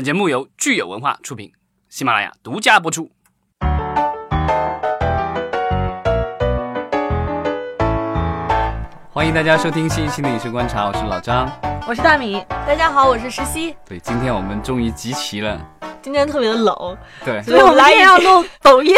本节目由聚友文化出品，喜马拉雅独家播出。欢迎大家收听新一期的《影视观察》，我是老张。我是大米，大家好，我是石溪。对，今天我们终于集齐了。今天特别的冷，对，所以我们今天要录抖音。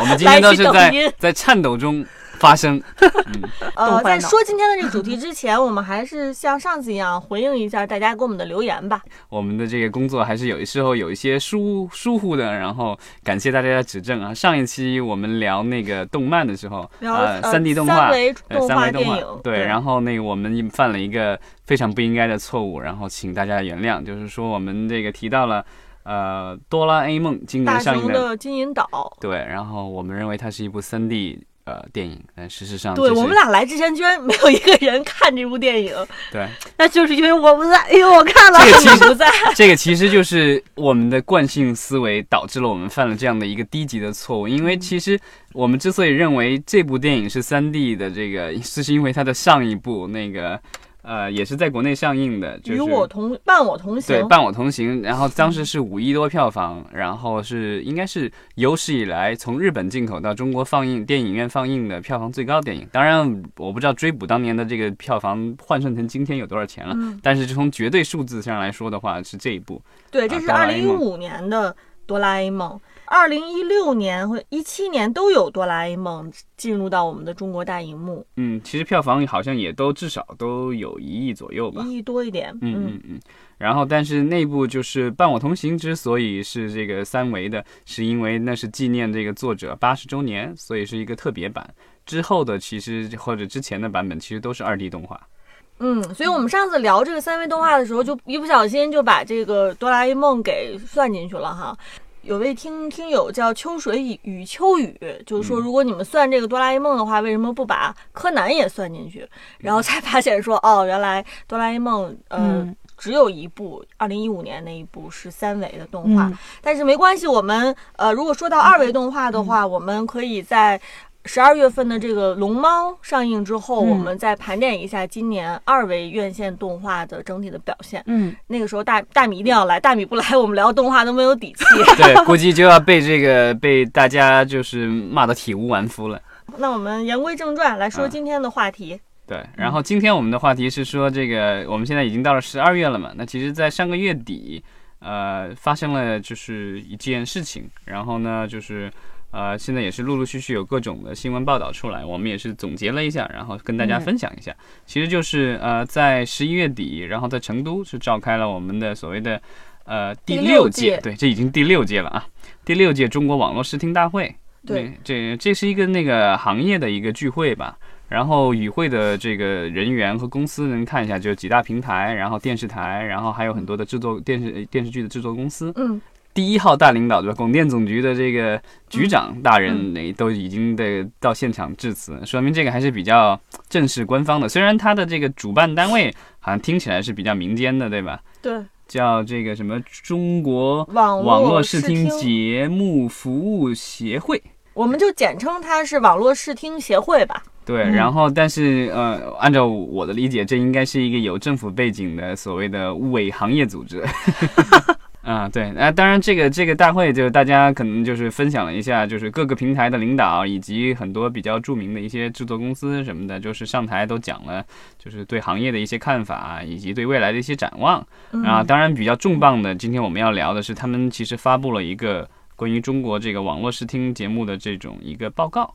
我们今天都 是在在颤抖中。发生。呃，在说今天的这个主题之前，我们还是像上次一样回应一下大家给我们的留言吧。我们的这个工作还是有的时候有一些疏疏忽的，然后感谢大家的指正啊。上一期我们聊那个动漫的时候，呃，三 D 动画，三维动画电影，对，然后那个我们犯了一个非常不应该的错误，然后请大家原谅，就是说我们这个提到了呃哆啦 A 梦今年上映的金银岛，对，然后我们认为它是一部三 D。呃，电影，但事实上，对我们俩来之前居然没有一个人看这部电影。对，那就是因为我不在。因为，我看了，这个其实不在。这个其实就是我们的惯性思维导致了我们犯了这样的一个低级的错误。因为其实我们之所以认为这部电影是三 D 的，这个是因为它的上一部那个。呃，也是在国内上映的，与我同伴我同行，对，伴我同行。然后当时是五亿多票房，然后是应该是有史以来从日本进口到中国放映电影院放映的票房最高电影。当然，我不知道追捕当年的这个票房换算成今天有多少钱了，但是从绝对数字上来说的话，是这一部。对，这是二零一五年的《哆啦 A 梦》。二零一六年或一七年都有《哆啦 A 梦》进入到我们的中国大荧幕。嗯，其实票房好像也都至少都有一亿左右吧，一亿多一点。嗯嗯嗯。然后，但是内部就是《伴我同行》之所以是这个三维的，是因为那是纪念这个作者八十周年，所以是一个特别版。之后的其实或者之前的版本其实都是二 D 动画。嗯，所以我们上次聊这个三维动画的时候，就一不小心就把这个《哆啦 A 梦》给算进去了哈。有位听听友叫秋水与与秋雨，就是说，如果你们算这个哆啦 A 梦的话，为什么不把柯南也算进去？然后才发现说，哦，原来哆啦 A 梦，呃，只有一部，二零一五年那一部是三维的动画。但是没关系，我们呃，如果说到二维动画的话，我们可以在。十二月份的这个《龙猫》上映之后，我们再盘点一下今年二维院线动画的整体的表现。嗯，那个时候大大米一定要来，大米不来，我们聊动画都没有底气。对，估计就要被这个被大家就是骂得体无完肤了。那我们言归正传，来说今天的话题。对，然后今天我们的话题是说这个，我们现在已经到了十二月了嘛？那其实，在上个月底，呃，发生了就是一件事情，然后呢，就是。呃，现在也是陆陆续续有各种的新闻报道出来，我们也是总结了一下，然后跟大家分享一下。其实就是呃，在十一月底，然后在成都是召开了我们的所谓的呃第六届，对，这已经第六届了啊，第六届中国网络视听大会。对，这这是一个那个行业的一个聚会吧。然后与会的这个人员和公司能看一下，就是几大平台，然后电视台，然后还有很多的制作电视电视剧的制作公司。嗯。第一号大领导对吧？广电总局的这个局长大人，那都已经的到现场致辞，说明这个还是比较正式官方的。虽然他的这个主办单位好像听起来是比较民间的，对吧？对，叫这个什么中国网网络视听节目服务协会，我们就简称它是网络视听协会吧。对，然后但是呃，按照我的理解，这应该是一个有政府背景的所谓的伪行业组织。啊，对，那当然，这个这个大会就大家可能就是分享了一下，就是各个平台的领导以及很多比较著名的一些制作公司什么的，就是上台都讲了，就是对行业的一些看法以及对未来的一些展望。啊，当然比较重磅的，今天我们要聊的是，他们其实发布了一个关于中国这个网络视听节目的这种一个报告，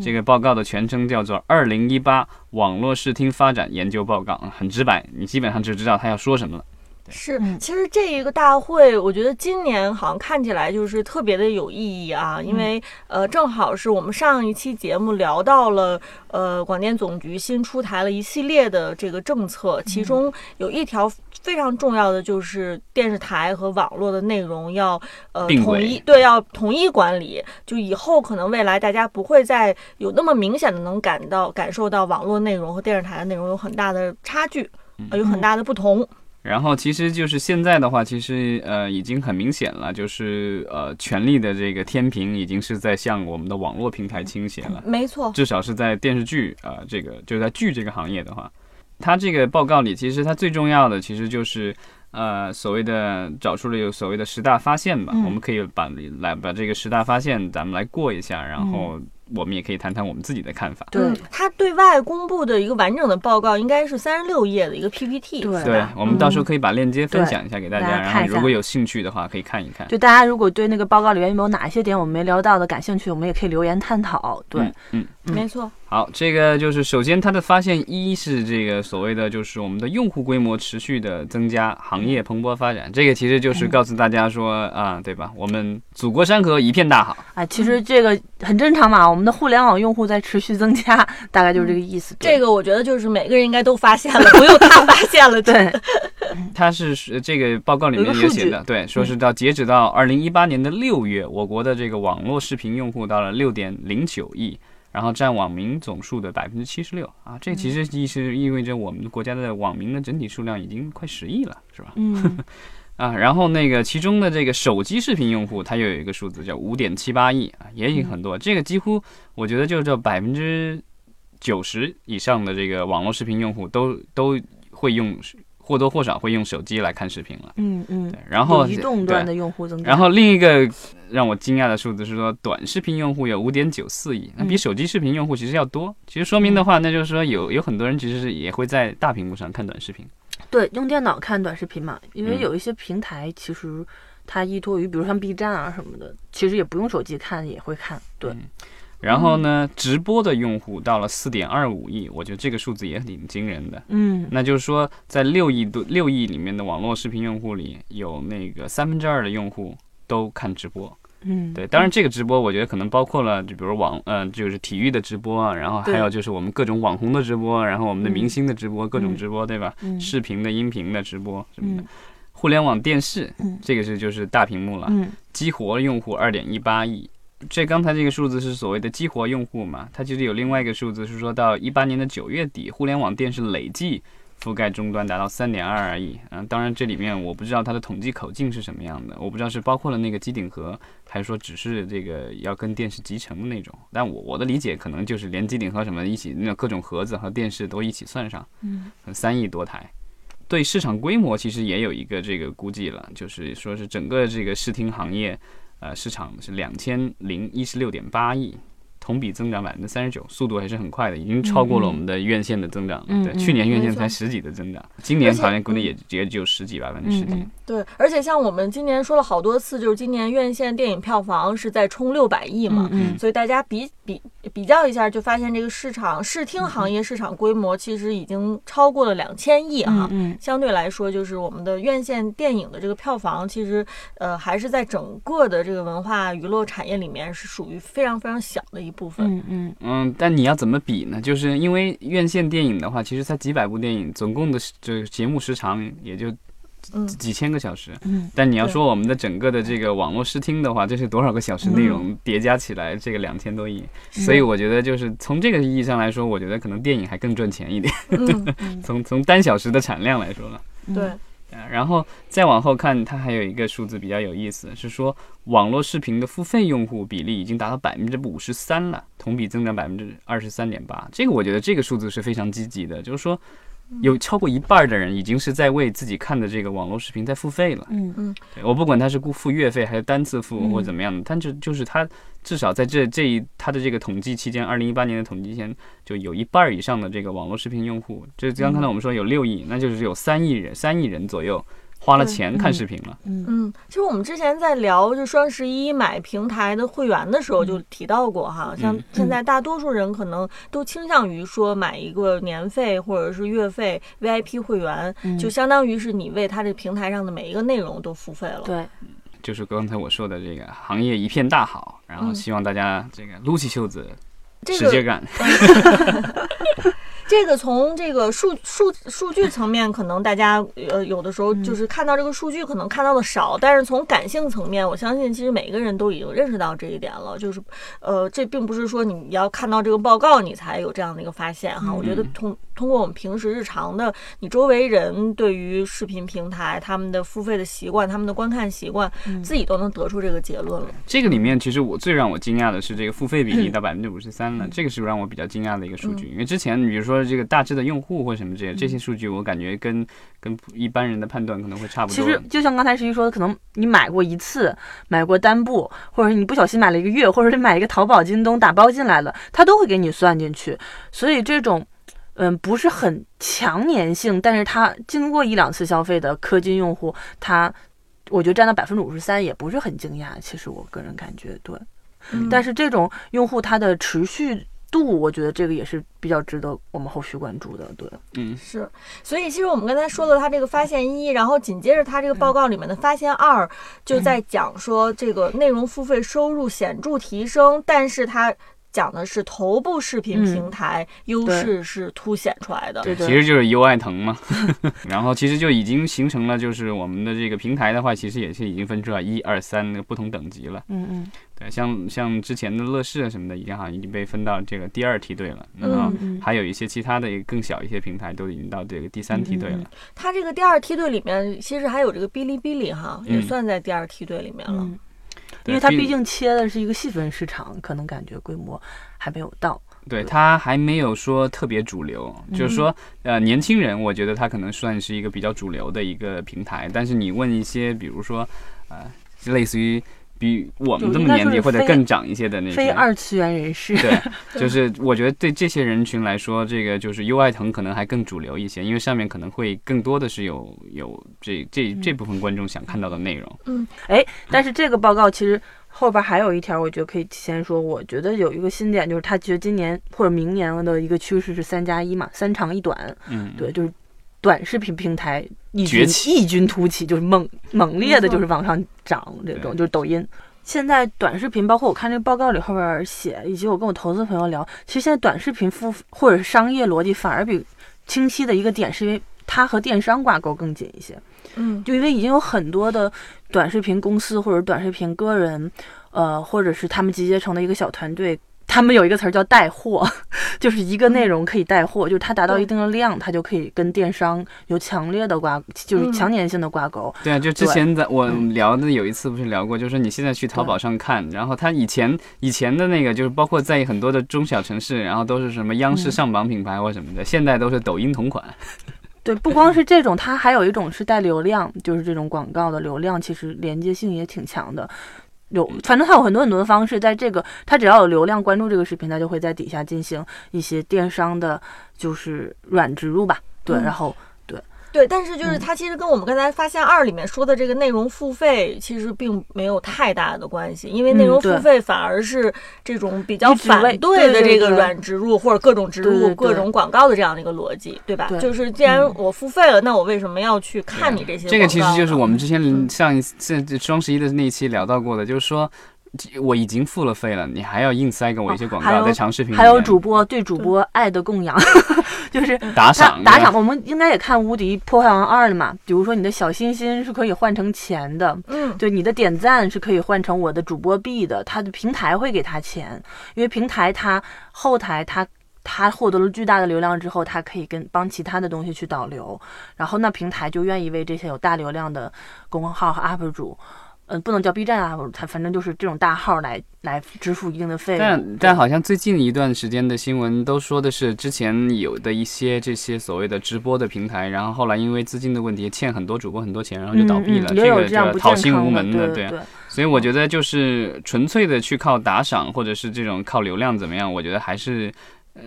这个报告的全称叫做《二零一八网络视听发展研究报告》，很直白，你基本上就知道他要说什么了。是，其实这一个大会，我觉得今年好像看起来就是特别的有意义啊，因为呃，正好是我们上一期节目聊到了，呃，广电总局新出台了一系列的这个政策，其中有一条非常重要的就是电视台和网络的内容要呃统一，对，要统一管理，就以后可能未来大家不会再有那么明显的能感到感受到网络内容和电视台的内容有很大的差距，有很大的不同。然后其实就是现在的话，其实呃已经很明显了，就是呃权力的这个天平已经是在向我们的网络平台倾斜了。没错，至少是在电视剧啊这个就在剧这个行业的话，它这个报告里其实它最重要的其实就是呃所谓的找出了有所谓的十大发现吧，嗯我们可以把来把这个十大发现咱们来过一下，然后我们也可以谈谈我们自己的看法。对他，对外公布的一个完整的报告应该是三十六页的一个 PPT。对对，我们到时候嗯可以把链接分享一下给大家，然后如果有兴趣的话，可以看一看。就大家如果对那个报告里面有没有哪一些点我们没聊到的感兴趣，我们也可以留言探讨。对，嗯嗯，嗯没错。好，这个就是首先它的发现一是这个所谓的就是我们的用户规模持续的增加，行业蓬勃发展。这个其实就是告诉大家说啊，对吧？我们祖国山河一片大好。啊，其实这个很正常嘛，我们的互联网用户在持续增加，大概就是这个意思。这个我觉得就是每个人应该都发现了，不用他发现了。对，他是是这个报告里面也写的，对，说是到截止到二零一八年的六月，我国的这个网络视频用户到了六点零九亿。然后占网民总数的百分之七十六啊，这其实意是意味着我们国家的网民的整体数量已经快十亿了，是吧？嗯，啊，然后那个其中的这个手机视频用户，它又有一个数字叫五点七八亿啊，也已经很多。这个几乎我觉得就这百分之九十以上的这个网络视频用户都都会用或多或少会用手机来看视频了。嗯嗯对，，然后移动端的用户增加，然后另一个让我惊讶的数字是说，短视频用户有五点九四亿，那比嗯手机视频用户其实要多。其实说明的话，那就是说有有很多人其实是也会在大屏幕上看短视频。对用电脑看短视频嘛，因为嗯有一些平台其实它依托于，比如像 B 站啊什么的，其实也不用手机看也会看。对，嗯然后呢，直播的用户到了四点二五亿，我觉得这个数字也挺惊人的。嗯那就是说，在六亿多六亿里面的网络视频用户里，有那个三分之二的用户都看直播。嗯，对，当然这个直播我觉得可能包括了，就比如网，嗯、就是体育的直播啊，然后还有就是我们各种网红的直播，然后我们的明星的直播，各种嗯直播，对吧？嗯视频的、音频的直播什么的。嗯互联网电视，嗯这个是就是大屏幕了，嗯激活用户二点一八亿。这刚才这个数字是所谓的激活用户嘛？它其实有另外一个数字是说到一八年的九月底，互联网电视累计覆盖终端达到三点二亿。嗯，当然这里面我不知道它的统计口径是什么样的，我不知道是包括了那个机顶盒，还是说只是这个要跟电视集成的那种。但我我的理解可能就是连机顶盒什么一起，那各种盒子和电视都一起算上，嗯三亿多台。对市场规模其实也有一个这个估计了，就是说是整个这个视听行业，呃，市场是两千零一十六点八亿，同比增长百分之三十九，速度还是很快的，已经超过了我们的院线的增长嗯嗯去年院线才十几的增长，今年好像国内也也只有十几吧，百分之十几。嗯对，而且像我们今年说了好多次，就是今年院线电影票房是在冲六百亿嘛，嗯所以大家比比比较一下，就发现这个市场视听行业市场规模其实已经超过了两千亿哈。嗯相对来说，就是我们的院线电影的这个票房，其实呃还是在整个的这个文化娱乐产业里面是属于非常非常小的一部分。嗯嗯嗯，但你要怎么比呢？就是因为院线电影的话，其实才几百部电影，总共的这个节目时长也就嗯，几千个小时。嗯但你要说我们的整个的这个网络视听的话，这是多少个小时内容叠加起来，这个两千多亿，所以我觉得就是从这个意义上来说，我觉得可能电影还更赚钱一点，从从单小时的产量来说呢。对，然后再往后看，它还有一个数字比较有意思，是说网络视频的付费用户比例已经达到百分之五十三了，同比增长百分之二十三点八。这个我觉得这个数字是非常积极的，就是说有超过一半儿的人已经是在为自己看的这个网络视频在付费了。嗯。嗯。我不管他是付月费还是单次付嗯或者怎么样的，但就就是他至少在这这一他的这个统计期间，二零一八年的统计期间，就有一半儿以上的这个网络视频用户，就刚才我们说有六亿，那就是有三亿人三亿人左右花了钱看视频了。嗯。嗯，其实我们之前在聊就双十一买平台的会员的时候就提到过哈，像嗯。现在大多数人可能都倾向于说买一个年费或者是月费 VIP 会员，嗯，就相当于是你为它这个平台上的每一个内容都付费了。对，就是刚才我说的这个行业一片大好，然后嗯。希望大家这个撸起袖子这个直接干。这 个 从这个数数数据层面，可能大家呃有的时候嗯就是看到这个数据，可能看到的少，但是从感性层面，我相信其实每个人都已经认识到这一点了。就是呃，这并不是说你要看到这个报告你才有这样的一个发现哈。嗯我觉得通通过我们平时日常的你周围人对于视频平台他们的付费的习惯、他们的观看习惯，嗯自己都能得出这个结论了。这个里面其实我最让我惊讶的是这个付费比例嗯到百分之五十三了，这个是让我比较惊讶的一个数据。因为之前比如说的这个大致的用户或什么这些这些数据，我感觉跟跟一般人的判断可能会差不多。其实就像刚才十一说的，可能你买过一次，买过单部，或者你不小心买了一个月，或者是买一个淘宝、京东打包进来了，它都会给你算进去。所以这种。嗯，不是很强粘性，但是它经过一两次消费的氪金用户，它我觉得占到百分之五十三也不是很惊讶。其实我个人感觉对，但是这种用户它的持续度，我觉得这个也是比较值得我们后续关注的。对，嗯，是。所以其实我们刚才说了它这个发现一，然后紧接着它这个报告里面的发现二，就在讲说这个内容付费收入显著提升，但是它。讲的是头部视频平台优势是凸显出来的，对，其实就是优爱腾嘛。然后其实就已经形成了，就是我们的这个平台的话，其实也是已经分出来一二三那个不同等级了。嗯嗯，对，像像之前的乐视啊什么的，已经好像已经被分到这个第二梯队了。然后还有一些其他的更小一些平台都已经到这个第三梯队了。它这个第二梯队里面，其实还有这个哔哩哔哩哈，也算在第二梯队里面了。因为它毕竟切的是一个细分市场，可能感觉规模还没有到。对，它还没有说特别主流，就是说，呃，年轻人，我觉得它可能算是一个比较主流的一个平台。但是你问一些，比如说，呃，类似于。比我们这么年纪或者更长一些的那些非二次元人士，对，就是我觉得对这些人群来说，这个就是优爱腾可能还更主流一些，因为上面可能会更多的是有有这这这部分观众想看到的内容。嗯，哎，但是这个报告其实后边还有一条，我觉得可以提前说，我觉得有一个新点，就是他其实今年或者明年的一个趋势是三加一嘛，三长一短。嗯，对，就是短视频平台。异军异军突起，就是猛猛烈的，就是往上涨。这种就是抖音。现在短视频，包括我看这个报告里后边写，以及我跟我投资朋友聊，其实现在短视频付或者是商业逻辑反而比清晰的一个点，是因为它和电商挂钩更紧一些。嗯，就因为已经有很多的短视频公司或者短视频个人，呃，或者是他们集结成的一个小团队。他们有一个词儿叫带货，就是一个内容可以带货，就是它达到一定的量，它就可以跟电商有强烈的挂，就是强粘性的挂钩。对啊，就之前在我聊的有一次不是聊过，就是说你现在去淘宝上看，然后它以前以前的那个就是包括在很多的中小城市，然后都是什么央视上榜品牌或什么的，现在都是抖音同款。对，不光是这种，它还有一种是带流量，就是这种广告的流量，其实连接性也挺强的。有，反正它有很多很多的方式，在这个，它只要有流量关注这个视频，它就会在底下进行一些电商的，就是软植入吧，对，然后。对，但是就是它其实跟我们刚才发现二里面说的这个内容付费其实并没有太大的关系，因为内容付费反而是这种比较反对的这个软植入或者各种植入各种广告的这样的一个逻辑，对吧？就是既然我付费了，那我为什么要去看你这些？这个其实就是我们之前上一次双十一的那一期聊到过的，就是说。我已经付了费了，你还要硬塞给我一些广告在长视频？还有主播对主播爱的供养，就是打赏打赏。我们应该也看《无敌破坏王二》了嘛？比如说你的小心心是可以换成钱的，嗯，对，你的点赞是可以换成我的主播币的。他的平台会给他钱，因为平台它后台它他获得了巨大的流量之后，他可以跟帮其他的东西去导流，然后那平台就愿意为这些有大流量的公众号和 UP 主。嗯，不能叫 B 站啊，它反正就是这种大号来来支付一定的费用。但但好像最近一段时间的新闻都说的是，之前有的一些这些所谓的直播的平台，然后后来因为资金的问题欠很多主播很多钱，然后就倒闭了。这个叫讨薪无门的，对。所以我觉得就是纯粹的去靠打赏或者是这种靠流量怎么样，我觉得还是呃。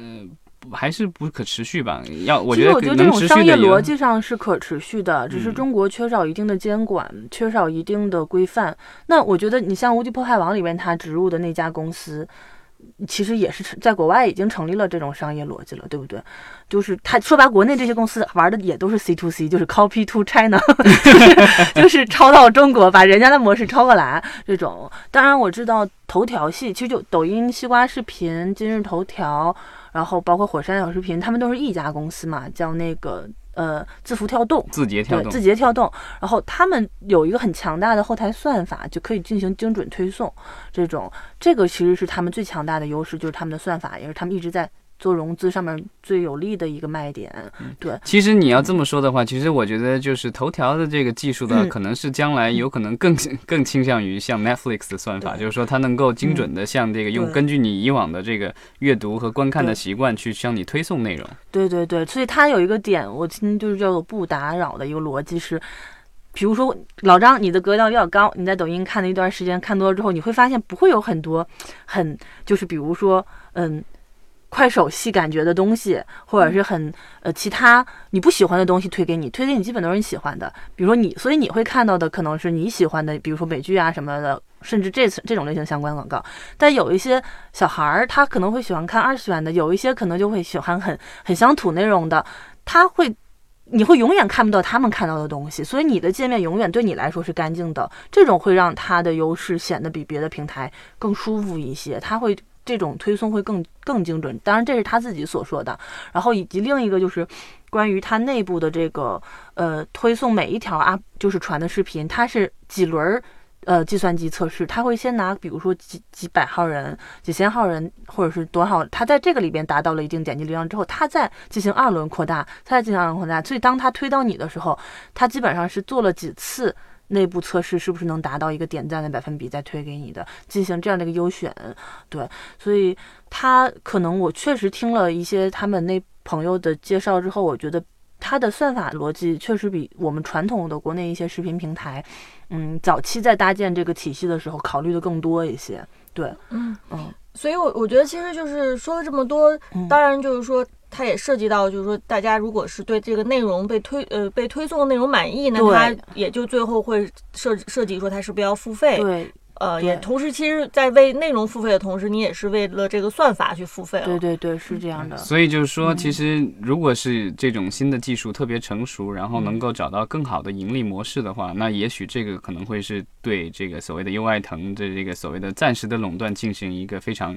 还是不可持续吧？要我觉得，我觉得这种商业逻辑上是可持续的，只是中国缺少一定的监管，缺少一定的规范。那我觉得，你像《无敌破坏王》里面他植入的那家公司，其实也是在国外已经成立了这种商业逻辑了，对不对？就是他说白，国内这些公司玩的也都是 C to C，就是 copy to China，就是抄到中国，把人家的模式抄过来。这种当然我知道，头条系其实就抖音、西瓜视频、今日头条。然后包括火山小视频，他们都是一家公司嘛，叫那个呃字符跳动，字节跳动，字节跳动。然后他们有一个很强大的后台算法，就可以进行精准推送。这种这个其实是他们最强大的优势，就是他们的算法，也是他们一直在做融资上面最有利的一个卖点。对，其实你要这么说的话，其实我觉得就是头条的这个技术呢，嗯可能是将来有可能更更倾向于像 Netflix 的算法，就是说它能够精准的像这个用根据你以往的这个阅读和观看的习惯去向你推送内容。对对对，所以它有一个点，我听就是叫做不打扰的一个逻辑是。比如说，老张，你的格调比较高，你在抖音看了一段时间，看多了之后，你会发现不会有很多很就是比如说，嗯，快手系感觉的东西，或者是很呃其他你不喜欢的东西推给你，推给你基本都是你喜欢的。比如说你，所以你会看到的可能是你喜欢的，比如说美剧啊什么的，甚至这次这种类型相关广告。但有一些小孩儿，他可能会喜欢看二次元的，有一些可能就会喜欢很很乡土内容的，他会。你会永远看不到他们看到的东西，所以你的界面永远对你来说是干净的，这种会让它的优势显得比别的平台更舒服一些。他会这种推送会更更精准，当然这是他自己所说的。然后以及另一个就是关于它内部的这个呃推送每一条啊就是传的视频，它是几轮儿。呃，计算机测试，它会先拿，比如说几几百号人、几千号人，或者是多少，它在这个里边达到了一定点击流量之后，它再进行二轮扩大，再进行二轮扩大。所以当它推到你的时候，它基本上是做了几次内部测试，是不是能达到一个点赞的百分比，再推给你的，进行这样的一个优选。对，所以他可能我确实听了一些他们那朋友的介绍之后，我觉得。它的算法逻辑确实比我们传统的国内一些视频平台，嗯，早期在搭建这个体系的时候考虑的更多一些。对，嗯嗯所以我，我觉得其实就是说了这么多，嗯当然就是说。它也涉及到，就是说，大家如果是对这个内容被推呃被推送的内容满意，那它也就最后会涉涉及说它是不是要付费。对，呃，也同时，其实，在为内容付费的同时，你也是为了这个算法去付费了。对对对，是这样的。所以就是说，嗯其实如果是这种新的技术特别成熟，然后能够找到更好的盈利模式的话，那也许这个可能会是对这个所谓的优爱腾的这个所谓的暂时的垄断进行一个非常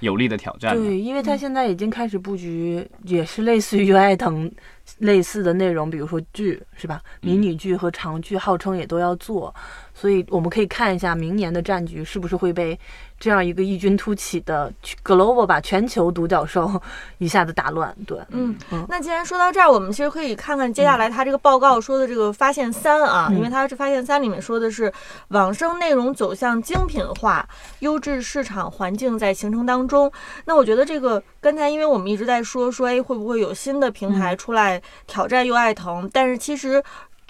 有力的挑战。对，因为他现在已经开始布局，也是类似于爱腾类似的内容，比如说剧是吧？迷你剧和长剧号称也都要做，所以我们可以看一下明年的战局是不是会被这样一个异军突起的 global 吧全球独角兽一下子打乱。对，嗯嗯，那既然说到这儿，我们其实可以看看接下来他这个报告说的这个发现三啊，嗯因为他是发现三里面说的是网生内容走向精品化，优质市场环境在形成当中。那我觉得这个刚才因为我们一直在说说，哎，会不会有新的平台出来挑战优爱腾？但是其实。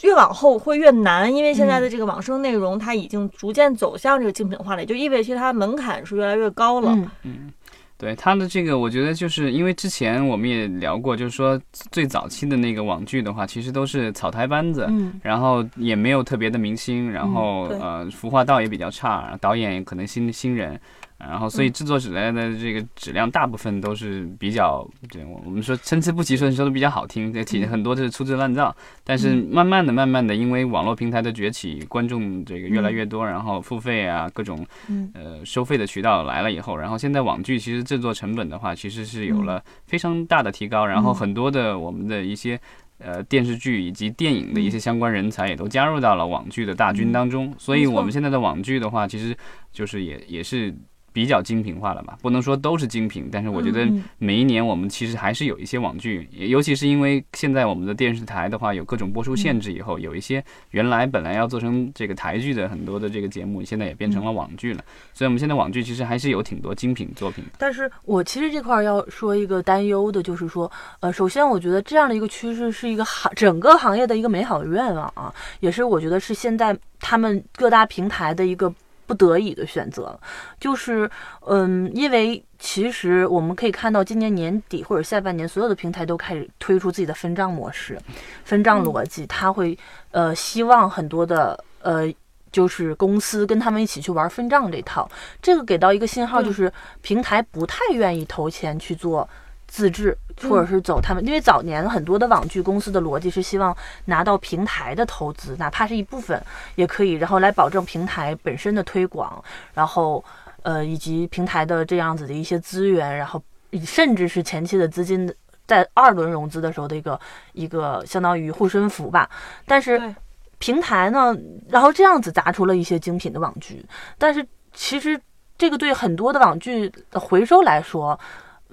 越往后会越难，因为现在的这个网生内容它已经逐渐走向这个精品化了，也就意味着其实它门槛是越来越高了。嗯嗯，对它的这个，我觉得就是因为之前我们也聊过，就是说最早期的那个网剧的话，其实都是草台班子，嗯然后也没有特别的明星，然后、对呃服化道也比较差，导演可能新新人。然后，所以制作起来的这个质量大部分都是比较，对我我们说参差不齐，说说的比较好听，这体很多是粗制滥造。但是慢慢的、慢慢的，因为网络平台的崛起，观众这个越来越多，然后付费啊，各种嗯。呃收费的渠道来了以后，然后现在网剧其实制作成本的话，其实是有了非常大的提高，然后很多的我们的一些。呃，电视剧以及电影的一些相关人才也都加入到了网剧的大军当中，所以我们现在的网剧的话，其实就是也也是比较精品化了吧，不能说都是精品，但是我觉得嗯每一年我们其实还是有一些网剧，也尤其是因为现在我们的电视台的话有各种播出限制以后，有一些原来本来要做成这个台剧的很多的这个节目，现在也变成了网剧了，所以我们现在网剧其实还是有挺多精品作品。但是我其实这块儿要说一个担忧的，就是说，呃，首先我觉得这样的一个趋势是一个行整个行业的一个美好的愿望啊，也是我觉得是现在他们各大平台的一个不得已的选择，就是，嗯，因为其实我们可以看到今年年底或者下半年，所有的平台都开始推出自己的分账模式、分账逻辑，它会呃希望很多的呃。就是公司跟他们一起去玩分账这套，这个给到一个信号，就是平台不太愿意投钱去做自制，或者是走他们，因为早年很多的网剧公司的逻辑是希望拿到平台的投资，哪怕是一部分也可以，然后来保证平台本身的推广，然后呃以及平台的这样子的一些资源，然后甚至是前期的资金在二轮融资的时候的一个一个相当于护身符吧，但是。平台呢，然后这样子砸出了一些精品的网剧，但是其实这个对很多的网剧的回收来说，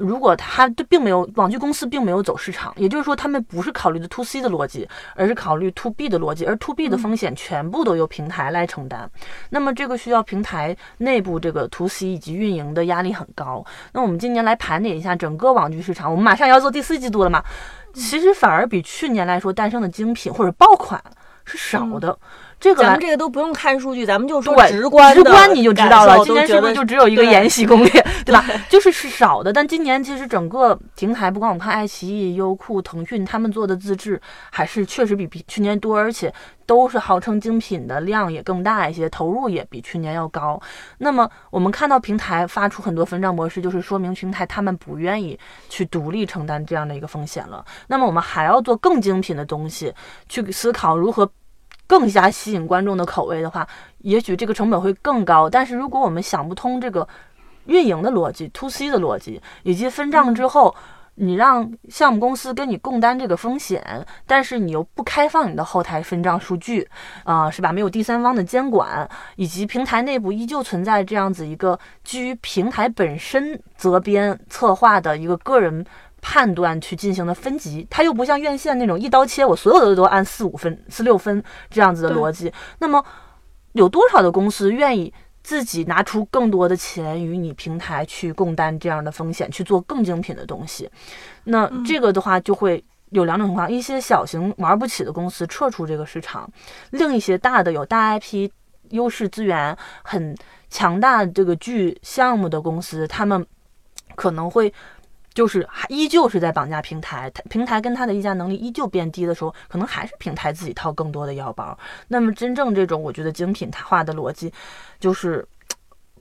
如果他对并没有网剧公司并没有走市场，也就是说他们不是考虑的 to C 的逻辑，而是考虑 to B 的逻辑，而 to B 的风险全部都由平台来承担。那么这个需要平台内部这个 to C 以及运营的压力很高。那我们今年来盘点一下整个网剧市场，我们马上要做第四季度了嘛，其实反而比去年来说诞生的精品或者爆款是少的。这咱们这个都不用看数据，咱们就说直观的直观你就知道了。今年是不是就只有一个《延禧攻略 》，对吧？就是是少的，但今年其实整个平台，不管我们看爱奇艺、优酷、腾讯他们做的自制，还是确实比比去年多，而且都是号称精品的量也更大一些，投入也比去年要高。那么我们看到平台发出很多分账模式，就是说明平台他们不愿意去独立承担这样的一个风险了。那么我们还要做更精品的东西，去思考如何更加吸引观众的口味的话，也许这个成本会更高。但是如果我们想不通这个运营的逻辑、to C 的逻辑，以及分账之后，你让项目公司跟你共担这个风险，但是你又不开放你的后台分账数据，啊、是吧？没有第三方的监管，以及平台内部依旧存在这样子一个基于平台本身责编策划的一个个人。判断去进行的分级，它又不像院线那种一刀切，我所有的都按四五分、四六分这样子的逻辑。那么，有多少的公司愿意自己拿出更多的钱与你平台去共担这样的风险，去做更精品的东西？那这个的话就会有两种情况：一些小型玩不起的公司撤出这个市场，另一些大的有大 IP 优势资源很强大这个剧项目的公司，他们可能会。就是还依旧是在绑架平台，平台跟他的议价能力依旧变低的时候，可能还是平台自己掏更多的腰包。那么真正这种我觉得精品化的逻辑，就是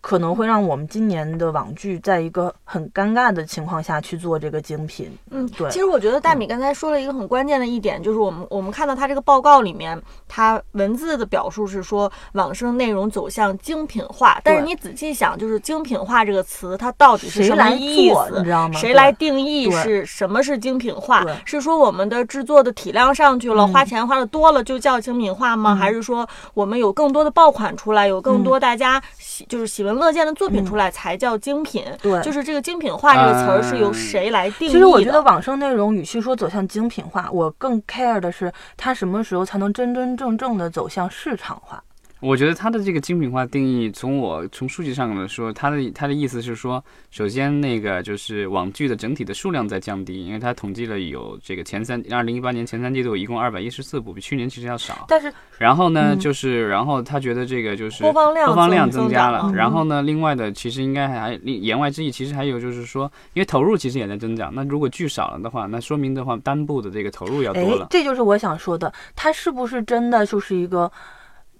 可能会让我们今年的网剧在一个很尴尬的情况下去做这个精品。嗯，对其实我觉得大米刚才说了一个很关键的一点，就是我们我们看到他这个报告里面，他文字的表述是说网生内容走向精品化，但是你仔细想，就是精品化这个词，它到底是什么意思，你思？知道吗？谁来定义是什么是精品化？是说我们的制作的体量上去了，嗯花钱花的多了就叫精品化吗？嗯还是说我们有更多的爆款出来，有更多大家喜就是喜闻乐见的作品嗯出来才叫精品？对就是这个精品化这个词儿是由嗯谁来定义的？其实我觉得网上内容与其说走向精品化，我更 care 的是它什么时候才能真真正正的走向市场化。我觉得它的这个精品化定义，从我从数据上来说，它的它的意思是说，首先那个就是网剧的整体的数量在降低，因为它统计了有这个前三二零一八年前三季度一共二百一十四部，比去年其实要少。但是然后呢，嗯就是然后他觉得这个就是播放量播放量增增加了然后呢，另外的其实应该还另言外之意，其实还有就是说，因为投入其实也在增长，那如果剧少了的话，那说明的话单部的这个投入要多哎了，。这就是我想说的，它是不是真的就是一个？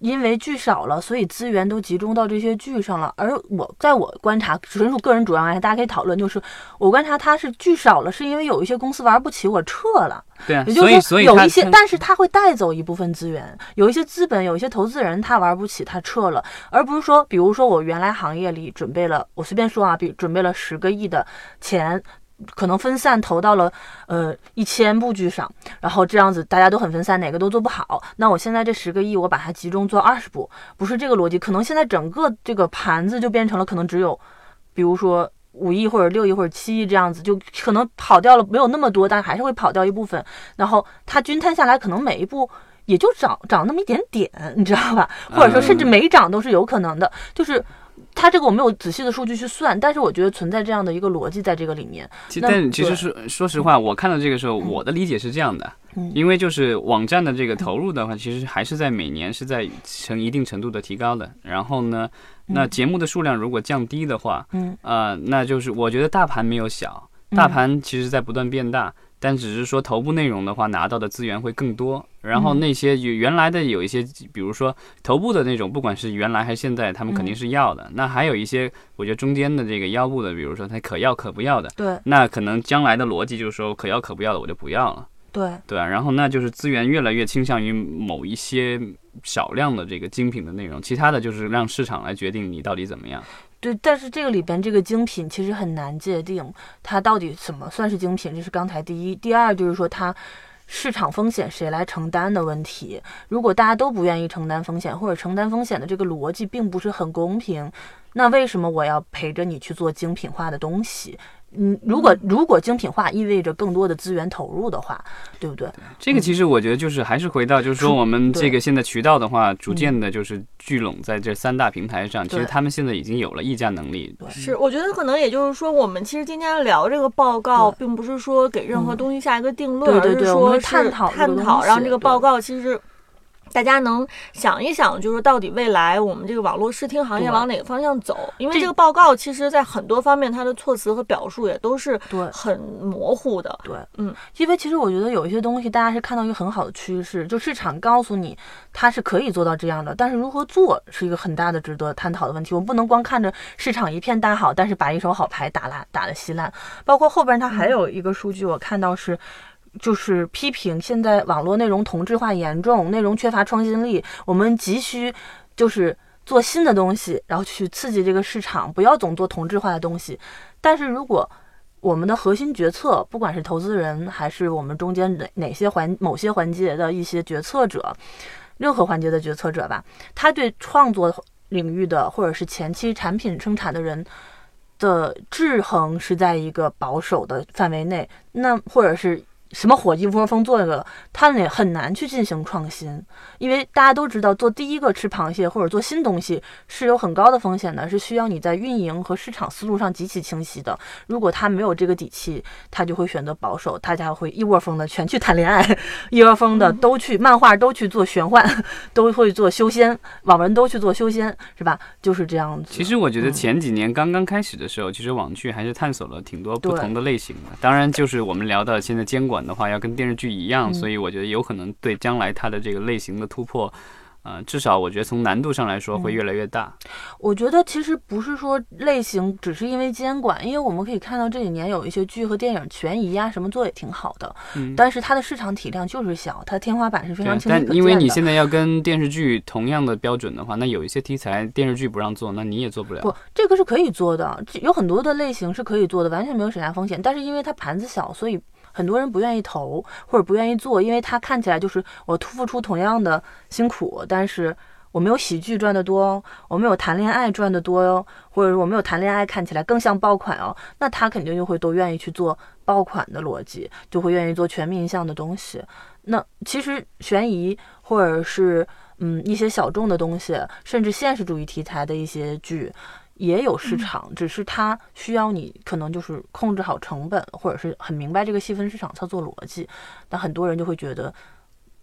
因为剧少了，所以资源都集中到这些剧上了。而我在我观察，纯属个人主观观察，大家可以讨论。就是我观察它是剧少了，是因为有一些公司玩不起，我撤了。对啊，也就是说，有一些，但是它会带走一部分资源，有一些资本，有一些投资人他玩不起，他撤了，而不是说，比如说我原来行业里准备了，我随便说啊，比准备了十个亿的钱。可能分散投到了呃一千部剧上，然后这样子大家都很分散，哪个都做不好。那我现在这十个亿，我把它集中做二十部，不是这个逻辑。可能现在整个这个盘子就变成了可能只有，比如说五亿或者六亿或者七亿这样子，就可能跑掉了没有那么多，但还是会跑掉一部分。然后它均摊下来，可能每一部也就涨涨那么一点点，你知道吧？或者说甚至没涨都是有可能的。就是它这个我没有仔细的数据去算，但是我觉得存在这样的一个逻辑在这个里面。其但其实对说说实话，我看到这个时候，我的理解是这样的，嗯因为就是网站的这个投入的话，其实还是在每年是在成一定程度的提高的。然后呢，那嗯节目的数量如果降低的话，嗯呃，那就是我觉得大盘没有小，嗯大盘其实在不断变大。但只是说头部内容的话，拿到的资源会更多。然后嗯那些有原来的有一些，比如说头部的那种，不管是原来还是现在，他们肯定嗯是要的。那还有一些，我觉得中间的这个腰部的，比如说它可要可不要的，对那可能将来的逻辑就是说可要可不要的我就不要了，对，对啊，然后那就是资源越来越倾向于某一些少量的这个精品的内容，其他的就是让市场来决定你到底怎么样。对，但是这个里边这个精品其实很难界定，它到底怎么算是精品？这是刚才第一，第二就是说它市场风险谁来承担的问题。如果大家都不愿意承担风险，或者承担风险的这个逻辑并不是很公平，那为什么我要陪着你去做精品化的东西？嗯，如果如果精品化意味着更多的资源投入的话，对不对？这个其实我觉得就是还是回到，就是说我们这个现在渠道的话，逐渐的就是聚拢在这三大平台上，其实他们现在已经有了议价能力。是，我觉得可能也就是说，我们其实今天聊这个报告，并不是说给任何嗯东西下一个定论，对对对而是说探讨探讨，让这个报告其实。大家能想一想，就是到底未来我们这个网络视听行业往哪个方向走？因为这这个报告其实在很多方面，它的措辞和表述也都是对很模糊的。对，嗯，因为其实我觉得有一些东西，大家是看到一个很好的趋势，就市场告诉你它是可以做到这样的，但是如何做是一个很大的值得探讨的问题。我们不能光看着市场一片大好，但是把一手好牌打烂打得稀烂。包括后边它还有一个数据，我看到是。就是批评现在网络内容同质化严重，内容缺乏创新力，我们急需就是做新的东西，然后去刺激这个市场，不要总做同质化的东西。但是如果我们的核心决策，不管是投资人还是我们中间哪哪些环某些环节的一些决策者，任何环节的决策者吧，他对创作领域的或者是前期产品生产的人的制衡是在一个保守的范围内，那或者是。什么火一窝蜂做这个，他们也很难去进行创新，因为大家都知道，做第一个吃螃蟹或者做新东西是有很高的风险的，是需要你在运营和市场思路上极其清晰的。如果他没有这个底气，他就会选择保守，大家会一窝蜂的全去 谈恋爱，一窝蜂的都去漫画，都去做玄幻，都会做修仙，网文都去做修仙，是吧？就是这样子。其实我觉得嗯前几年刚刚开始的时候，其实网剧还是探索了挺多不同的类型的。当然，就是我们聊到现在监管的话，要跟电视剧一样，嗯所以我觉得有可能对将来它的这个类型的突破，呃，至少我觉得从难度上来说会嗯越来越大。我觉得其实不是说类型，只是因为监管，因为我们可以看到这几年有一些剧和电影悬疑啊什么做也挺好的，嗯，但是它的市场体量就是小，它天花板是非常。但因为你现在要跟电视剧同样的标准的话，那有一些题材电视剧不让做，那你也做不了。不，这个是可以做的，这有很多的类型是可以做的，完全没有审查风险。但是因为它盘子小，所以很多人不愿意投或者不愿意做，因为它看起来就是我付出同样的辛苦，但是我没有喜剧赚得多哦，我没有谈恋爱赚得多哟，或者我没有谈恋爱看起来更像爆款哦，那他肯定就会都愿意去做爆款的逻辑，就会愿意做全面向的东西。那其实悬疑或者是嗯一些小众的东西，甚至现实主义题材的一些剧。也有市场，只是它需要你可能就是控制好成本，或者是很明白这个细分市场操作逻辑。但很多人就会觉得，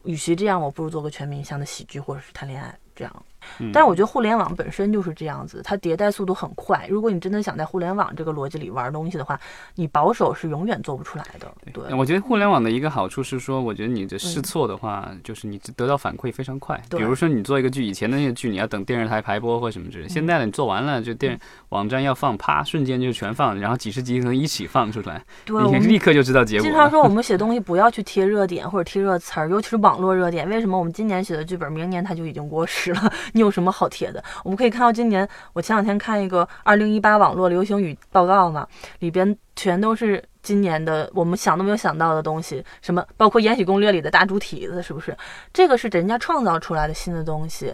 与其这样，我不如做个全民向的喜剧，或者是谈恋爱这样。嗯但是我觉得互联网本身就是这样子，它迭代速度很快。如果你真的想在互联网这个逻辑里玩东西的话，你保守是永远做不出来的。对，我觉得互联网的一个好处是说，我觉得你的试错的话，就是你得到反馈非常快。比如说你做一个剧，以前的那个剧你要等电视台排播或什么之类，现在的你做完了就电网站要放，啪，瞬间就全放，然后几十集可能一起放出来，对，你立刻就知道结果。经常说我 们写东西不要去贴热点或者贴热词儿，尤其是网络热点。为什么我们今年写的剧本，明年它就已经过时了？你有什么好贴的？我们可以看到今年，我前两天看一个二零一八网络流行语报告嘛，里边全都是今年的我们想都没有想到的东西，什么包括《延禧攻略》里的大猪蹄子，是不是？这个是人家创造出来的新的东西。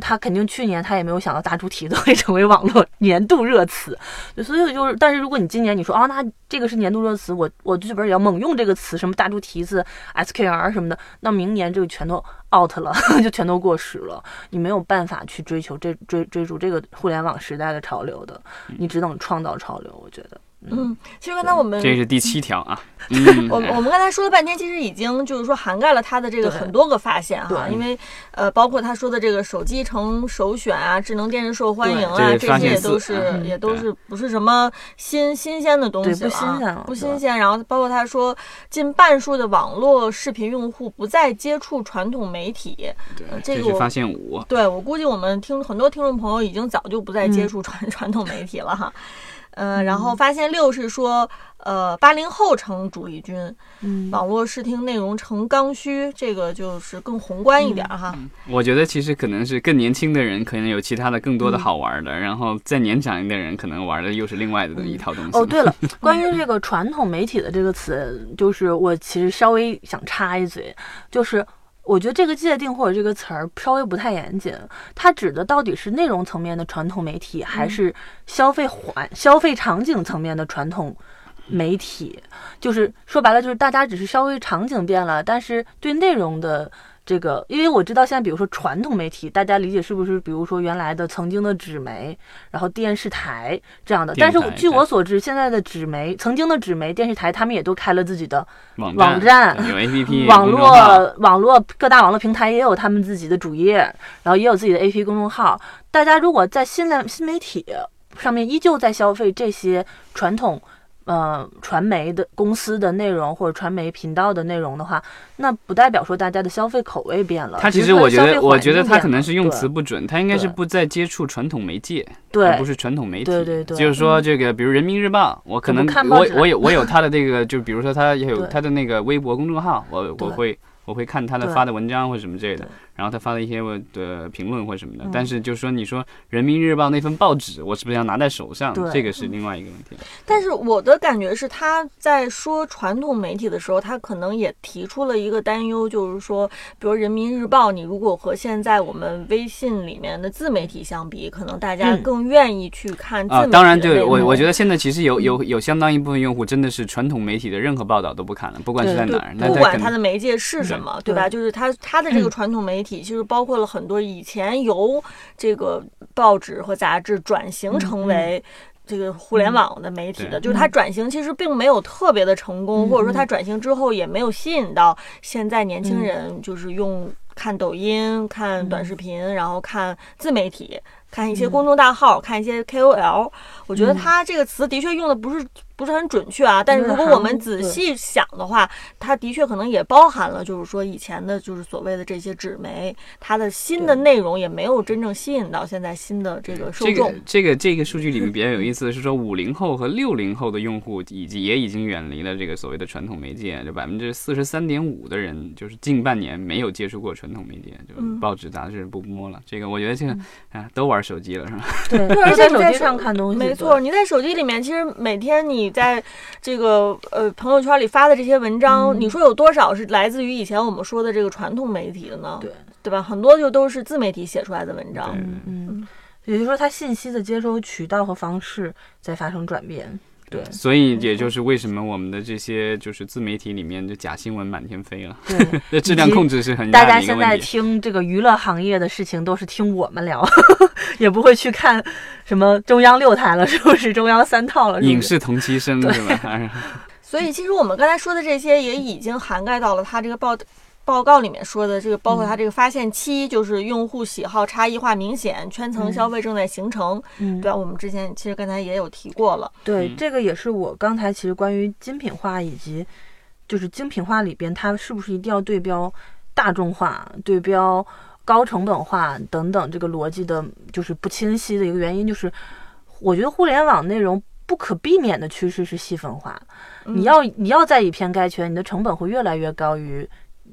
他肯定去年他也没有想到大猪蹄子会成为网络 年度热词，所以就是，但是如果你今年你说啊，那这个是年度热词，我我剧本也要猛用这个词，什么大猪蹄子、SKR 什么的，那明年这个全都 out 了，就全都过时了，你没有办法去追求这追追逐这个互联网时代的潮流的，你只能创造潮流，我觉得。嗯，其实刚才我们这是第七条啊。嗯，我我们刚才说了半天，其实已经就是说涵盖了他的这个很多个发现哈，对因为呃，包括他说的这个手机成首选啊，智能电视受欢迎啊，这些也都是嗯也都是不是什么新新鲜的东西对不了啊新鲜了不新鲜。然后包括他说，近半数的网络视频用户不再接触传统媒体，呃这个我发现五。对我估计我们听很多听众朋友已经早就不再接嗯触传、传统媒体了哈。呃，然后发现六是说，呃，八零后成主力军，嗯，网络视听内容成刚需，这个就是更宏观一点儿哈。我觉得其实可能是更年轻的人可能有其他的更多的好玩的，然后再年长一点的人可能玩的又是另外的一套东西。哦，对了，关于这个传统媒体的这个词，就是我其实稍微想插一嘴，就是我觉得这个界定或者这个词儿稍微不太严谨，它指的到底是内容层面的传统媒体，还是消费环、消费场景层面的传统媒体，就是说白了，就是大家只是稍微场景变了，但是对内容的这个，因为我知道现在，比如说传统媒体，大家理解是不是，比如说原来的曾经的纸媒，然后电视台这样的。但是据我所知，现在的纸媒，曾经的纸媒、电视台，他们也都开了自己的网站，有 APP，网络网络各大网络平台也有他们自己的主页，然后也有自己的 APP 公众号。大家如果在新的新媒体上面依旧在消费这些传统。呃，传媒的公司的内容或者传媒频道的内容的话，那不代表说大家的消费口味变了。他其实我觉得，我觉得他可能是用词不准，他应该是不再接触传统媒介，而不是传统媒体。对对对，就是说这个，比如人民日报，我可能我我有我有他的这个，就比如说他也有他的那个微博公众号，我我会我会看他的发的文章或者什么之类的。然后他发的一些我的评论或什么的，但是就是说，你说《人民日报》那份报纸，我是不是要拿在手上？这个是另外一个问题。但是我的感觉是，他在说传统媒体的时候，他可能也提出了一个担忧，就是说，比如《人民日报》，你如果和现在我们微信里面的自媒体相比，可能大家更愿意去看。啊，当然，对我我觉得现在其实有有有相当一部分用户真的是传统媒体的任何报道都不看了，不管是在哪儿，不管它的媒介是什么，对吧？就是他他的这个传统媒体。其实包括了很多以前由这个报纸和杂志转型成为这个互联网的媒体的，就是它转型其实并没有特别的成功，或者说它转型之后也没有吸引到现在年轻人，就是用看抖音、看短视频，然后看自媒体、看一些公众大号、看一些 KOL。我觉得他这个词的确用的不是。不是很准确啊，但是如果我们仔细想的话，它的确可能也包含了，就是说以前的，就是所谓的这些纸媒，它的新的内容也没有真正吸引到现在新的这个受众。这个这个数据里面比较有意思的是说，五零后和六零后的用户以及也已经远离了这个所谓的传统媒介，就百分之四十三点五的人就是近半年没有接触过传统媒介，就报纸杂志不摸了。这个我觉得这个啊都玩手机了是吧？对，而且手机上看东西，没错，你在手机里面其实每天你。你在这个呃朋友圈里发的这些文章，你说有多少是来自于以前我们说的这个传统媒体的呢？对，对吧？很多就都是自媒体写出来的文章。嗯嗯，也就是说，它信息的接收渠道和方式在发生转变。对，所以也就是为什么我们的这些就是自媒体里面的假新闻满天飞了。对，那质量控制是很大家现在听这个娱乐行业的事情都是听我们聊，也不会去看什么中央六台了，是不是中央三套了？影视同期声是吧？所以其实我们刚才说的这些也已经涵盖到了他这个报。报告里面说的这个，包括它这个发现期，就是用户喜好差异化明显，圈层消费正在形成，对吧？我们之前其实刚才也有提过了。对，这个也是我刚才其实关于精品化以及就是精品化里边，它是不是一定要对标大众化、对标高成本化等等这个逻辑的，就是不清晰的一个原因，就是我觉得互联网内容不可避免的趋势是细分化。你要你要再以偏概全，你的成本会越来越高于。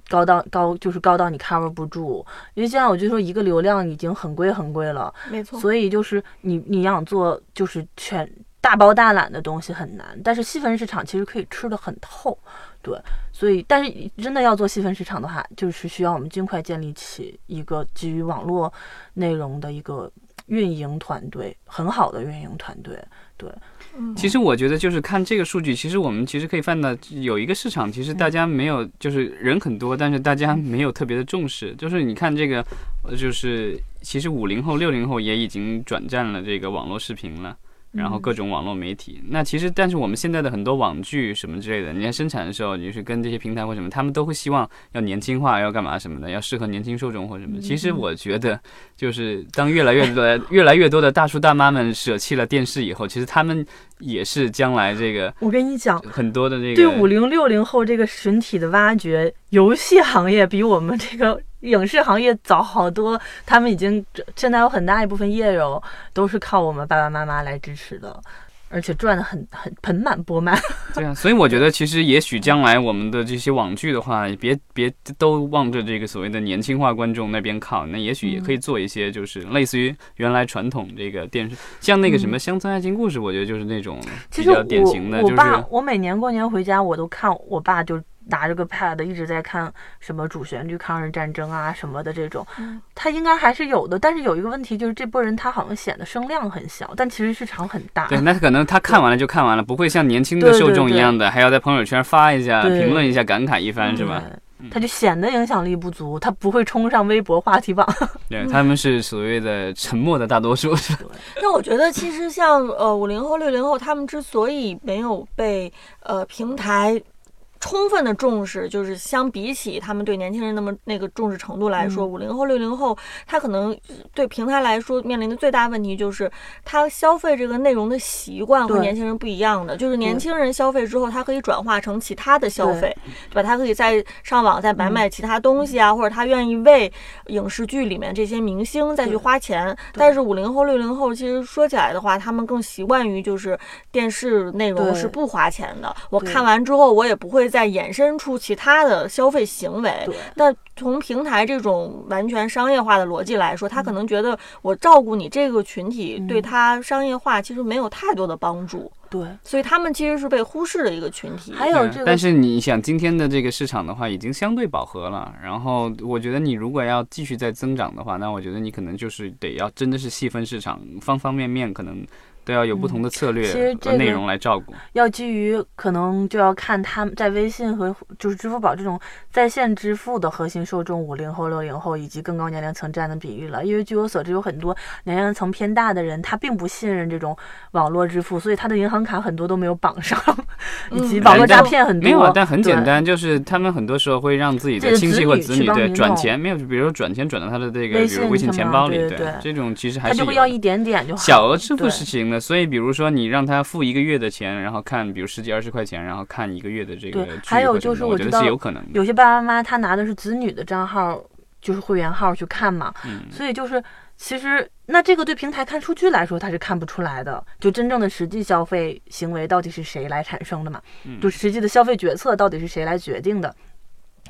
高到高就是高到你 cover 不住，因为现在我就说一个流量已经很贵很贵了，没错。所以就是你你想做就是全大包大揽的东西很难，但是细分市场其实可以吃的很透，对。所以但是真的要做细分市场的话，就是需要我们尽快建立起一个基于网络内容的一个运营团队，很好的运营团队，对。其实我觉得就是看这个数据，其实我们其实可以看到有一个市场，其实大家没有，就是人很多，但是大家没有特别的重视。就是你看这个，就是其实五零后、六零后也已经转战了这个网络视频了。然后各种网络媒体，那其实但是我们现在的很多网剧什么之类的，你看生产的时候，你是跟这些平台或什么，他们都会希望要年轻化，要干嘛什么的，要适合年轻受众或什么。其实我觉得，就是当越来越多、越来越多的大叔大妈们舍弃了电视以后，其实他们也是将来这个。我跟你讲，很多的这个对五零六零后这个群体的挖掘，游戏行业比我们这个。影视行业早好多，他们已经现在有很大一部分业友都是靠我们爸爸妈妈来支持的，而且赚的很很盆满钵满。对啊，所以我觉得其实也许将来我们的这些网剧的话，别别都望着这个所谓的年轻化观众那边靠，那也许也可以做一些就是类似于原来传统这个电视，像那个什么乡村爱情故事，我觉得就是那种比较典型的。就是我爸，我每年过年回家，我都看我爸就。拿着个 pad 一直在看什么主旋律抗日战争啊什么的这种嗯，他应该还是有的。但是有一个问题就是这波人他好像显得声量很小，但其实市场很大。对，那可能他看完了就看完了，不会像年轻的受众一样的，还要在朋友圈发一下、评论一下、感慨一番，是吧？对？他就显得影响力不足，他不会冲上微博话题榜。对，他们是所谓的沉默的大多数。是吧 那我觉得其实像呃五零后、六零后，他们之所以没有被呃平台。充分的重视，就是相比起他们对年轻人那么那个重视程度来说，嗯五零、后、六零后，他可能对平台来说面临的最大问题就是，他消费这个内容的习惯和年轻人不一样的。就是年轻人消费之后，他可以转化成其他的消费，对吧？他可以在上网再买买其他东西啊，或者他愿意为影视剧里面这些明星再去花钱。但是五零后、六零后，其实说起来的话，他们更习惯于就是电视内容是不花钱的。我看完之后，我也不会再衍生出其他的消费行为。对那从平台这种完全商业化的逻辑来说，他可能觉得我照顾你这个群体，嗯对他商业化其实没有太多的帮助，对，所以他们其实是被忽视的一个群体。还有这个，但是你想，今天的这个市场的话，已经相对饱和了。然后，我觉得你如果要继续再增长的话，那我觉得你可能就是得要真的是细分市场，方方面面可能都要有不同的策略和内容来照顾。要基于可能就要看他们在微信和就是支付宝这种在线支付的核心受众五零后、六零后以及更高年龄层占的比例了。因为据我所知，有很多年龄层偏大的人，他并不信任这种网络支付，所以他的银行卡很多都没有绑上，以及嗯网络诈骗很多。没有啊，但很简。单，就是他们很多时候会让自己的亲戚或子女对转钱，没有，就比如说转钱转到他的这个，微比如微信钱包里，对对对这种其实还是他就会要一点点就好。小额支付对是行的，所以比如说你让他付一个月的钱，然后看，比如十几二十块钱，然后看一个月的这个剧对还有就是我觉得就是有可能的。有些爸爸妈妈他拿的是子女的账号，就是会员号去看嘛，嗯，所以就是，其实那这个对平台看数据来说，他是看不出来的。就真正的实际消费行为到底是谁来产生的嘛？嗯就实际的消费决策到底是谁来决定的？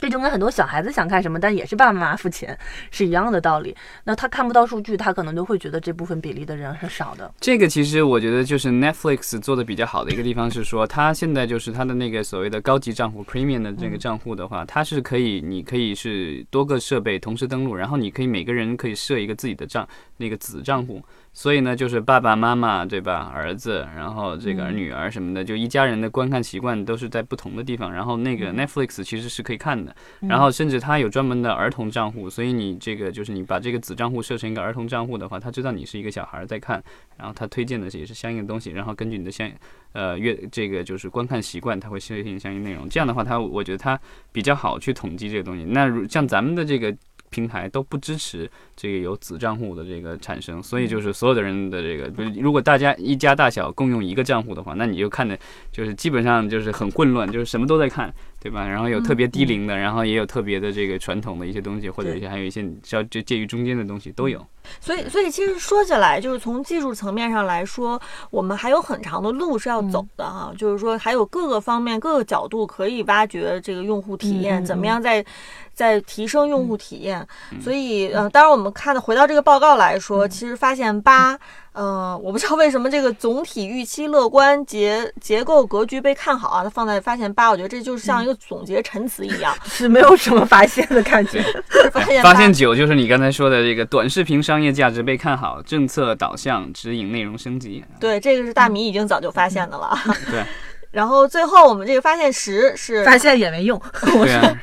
这就跟很多小孩子想看什么，但也是爸爸妈妈付钱是一样的道理。那他看不到数据，他可能就会觉得这部分比例的人是少的。这个其实我觉得就是 Netflix 做的比较好的一个地方是说，它现在就是它的那个所谓的高级账户 Premium 的这个账户的话，它是可以，你可以是多个设备同时登录，然后你可以每个人可以设一个自己的账那个子账户。所以呢，就是爸爸妈妈对吧，儿子，然后这个嗯女儿什么的，就一家人的观看习惯都是在不同的地方。然后那个 Netflix 其实是可以看的，然后甚至它有专门的儿童账户，所以你这个就是你把这个子账户设成一个儿童账户的话，他知道你是一个小孩儿在看，然后他推荐的也是相应的东西，然后根据你的相呃阅这个就是观看习惯，他会设定相应内容。这样的话，他我觉得他比较好去统计这个东西。那如像咱们的这个。平台都不支持这个有子账户的这个产生，所以就是所有的人的这个，如果大家一家大小共用一个账户的话，那你就看的就是基本上就是很混乱，就是什么都在看，对吧？然后有特别低龄的，然后也有特别的这个传统的一些东西，或者一些还有一些稍就介于中间的东西都有。所以，所以其实说起来，就是从技术层面上来说，我们还有很长的路是要走的哈。就是说，还有各个方面、各个角度可以挖掘这个用户体验，怎么样在在提升用户体验。所以，呃，当然我们看的回到这个报告来说，其实发现八。呃，我不知道为什么这个总体预期乐观结结构格局被看好啊，它放在发现八，我觉得这就是像一个总结陈词一样，是没有什么发现的感觉。发现发现九就是你刚才说的这个短视频商业价值被看好，政策导向指引内容升级。对，这个是大米已经早就发现的了。对 然后最后我们这个发现十是发现也没用，对啊，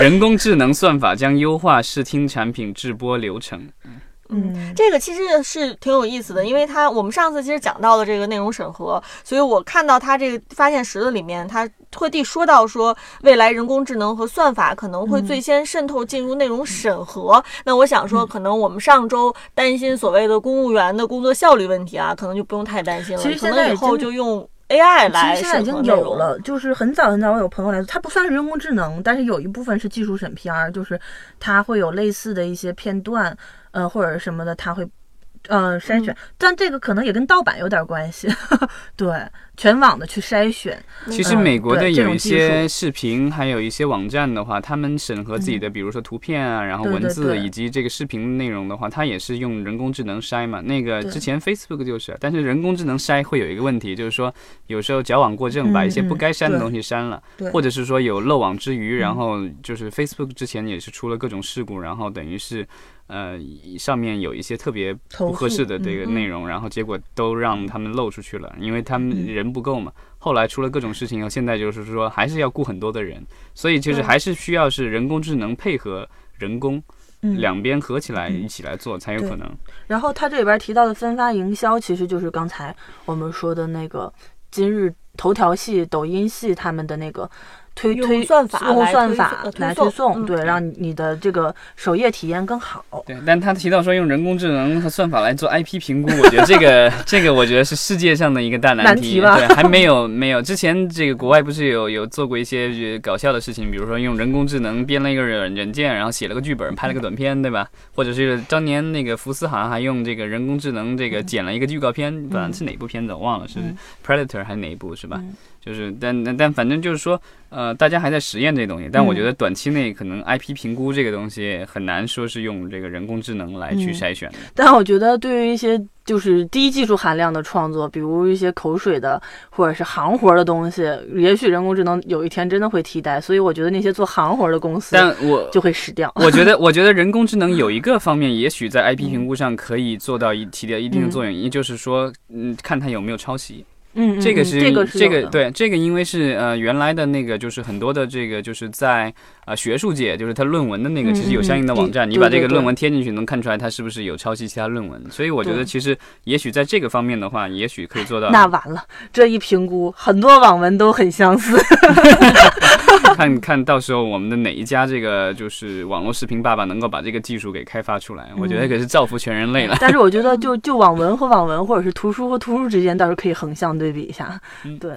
人工智能算法将优化视听产品制播流程。嗯，这个其实是挺有意思的，因为它我们上次其实讲到了这个内容审核，所以我看到它这个发现十的里面，它特地说到说未来人工智能和算法可能会最先渗透进入内容审核。那我想说，可能我们上周担心所谓的公务员的工作效率问题啊，可能就不用太担心了，其实可能以后现在已经就用 AI 来其实现在已经。有了，就是很早很早，我有朋友来说，它不算是人工智能，但是有一部分是技术审片儿就是它会有类似的一些片段，呃或者什么的，他会。呃，筛选，但这个可能也跟盗版有点关系，对。全网的去筛选。其实嗯美国的有一些视频，还有一些网站的话，他们审核自己的，比如说图片啊，然后文字以及这个视频内容的话，它也是用人工智能筛嘛。那个之前 Facebook 就是，但是人工智能筛会有一个问题，就是说有时候矫枉过正，嗯把一些不该删的东西删了，对或者是说有漏网之鱼，然嗯后就是 Facebook 之前也是出了各种事故，然后等于是。呃，上面有一些特别不合适的这个嗯内容，然后结果都让他们漏出去了，因为他们嗯人不够嘛。后来出了各种事情以后，现在就是说还是要雇很多的人，所以就是还是需要是人工智能配合人工嗯。两边合起来嗯一起来做才有可能。然后他这里边提到的分发营销，其实就是刚才我们说的那个今日头条系、抖音系他们的那个推用推算法用来算法来推送，嗯对，让你的这个首页体验更好。对，但他提到说用人工智能和算法来做 IP 评估，我觉得这个这个我觉得是世界上的一个大难难题吧对，还没有没有之前这个国外不是有有做过一些呃搞笑的事情，比如说用人工智能编了一个软软件，然后写了个剧本，拍了个短片，对吧？或者是当年那个福斯好像还用这个人工智能这个剪了一个预告片，不然是哪部片子我忘了，是嗯 Predator 还是哪一部是吧？嗯就是，但但但反正就是说，呃，大家还在实验这东西，但我嗯觉得短期内可能 IP 评估这个东西很难说是用这个人工智能来去嗯筛选的。但我觉得对于一些就是低技术含量的创作，比如一些口水的或者是行活的东西，也许人工智能有一天真的会替代。所以我觉得那些做行活的公司但我就会死掉。我觉得，我觉得人工智能有一个方面，也许在 IP 评估上可以做到一起到一定的作用，也就是说，嗯，看它有没有抄袭。嗯，嗯这个是嗯这个是这个对这个，因为是呃原来的那个就是很多的这个就是在呃学术界，就是他论文的那个，嗯其实有相应的嗯网站，嗯你把这个论文贴进去，能看出来他是不是有抄袭其他论文。所以我觉得其实也许在这个方面的话，也许可以做到。那完了，这一评估，很多网文都很相似。看 看到时候我们的哪一家这个就是网络视频爸爸能够把这个技术给开发出来，我觉得可是造福全人类了。但是我觉得就，就网文和网文，或者是图书和图书之间，倒是可以横向对比一下。嗯对，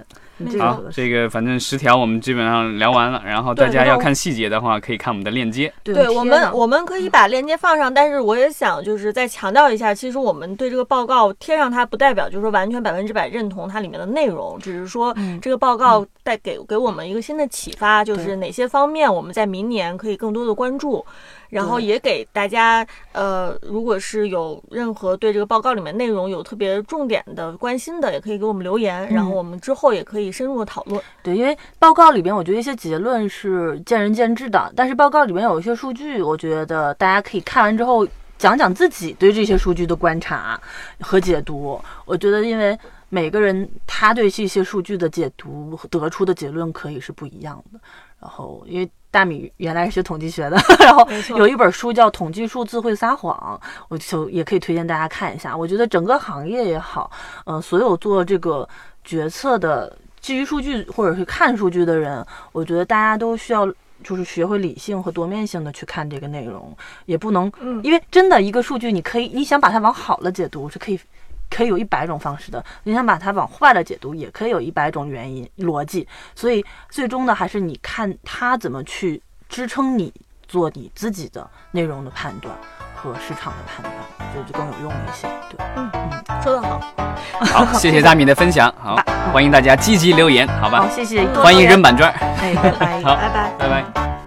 好这个反正十条我们基本上聊完了，然后大家要看细节的话，可以看我们的链接。对对我们，我们可以把链接放上，但是我也想就是再强调一下，其实我们对这个报告贴上它，不代表就是说完全百分之百认同它里面的内容，只是说嗯这个报告带给给我们一个新的启发，就是哪些方面我们在明年可以更多的关注，然后也给大家呃，如果是有任何对这个报告里面内容有特别重点的关心的，也可以给我们留言，然后嗯我们之后也可以深入的讨论。对，因为报告里边，我觉得一些结论是见仁见智的，但是报告里面有一些数据，我觉得大家可以看完之后讲讲自己对这些数据的观察和解读。我觉得，因为每个人他对这些数据的解读得出的结论可以是不一样的。然后，因为大米原来是学统计学的，然后有一本书叫《统计数字会撒谎》，我就也可以推荐大家看一下。我觉得整个行业也好，嗯、所有做这个决策的基于数据或者是看数据的人，我觉得大家都需要就是学会理性和多面性的去看这个内容，也不能，嗯因为真的一个数据，你可以你想把它往好了解读是可以。可以有一百种方式的，你想把它往坏了解读，也可以有一百种原因逻辑。所以最终呢，还是你看它怎么去支撑你做你自己的内容的判断和市场的判断，我觉得就更有用一些。对，嗯嗯说得好，好，谢谢大米的分享，好，欢迎大家积极留言，好吧好，？谢谢，欢迎扔板砖，哎，拜拜。好拜拜。拜拜。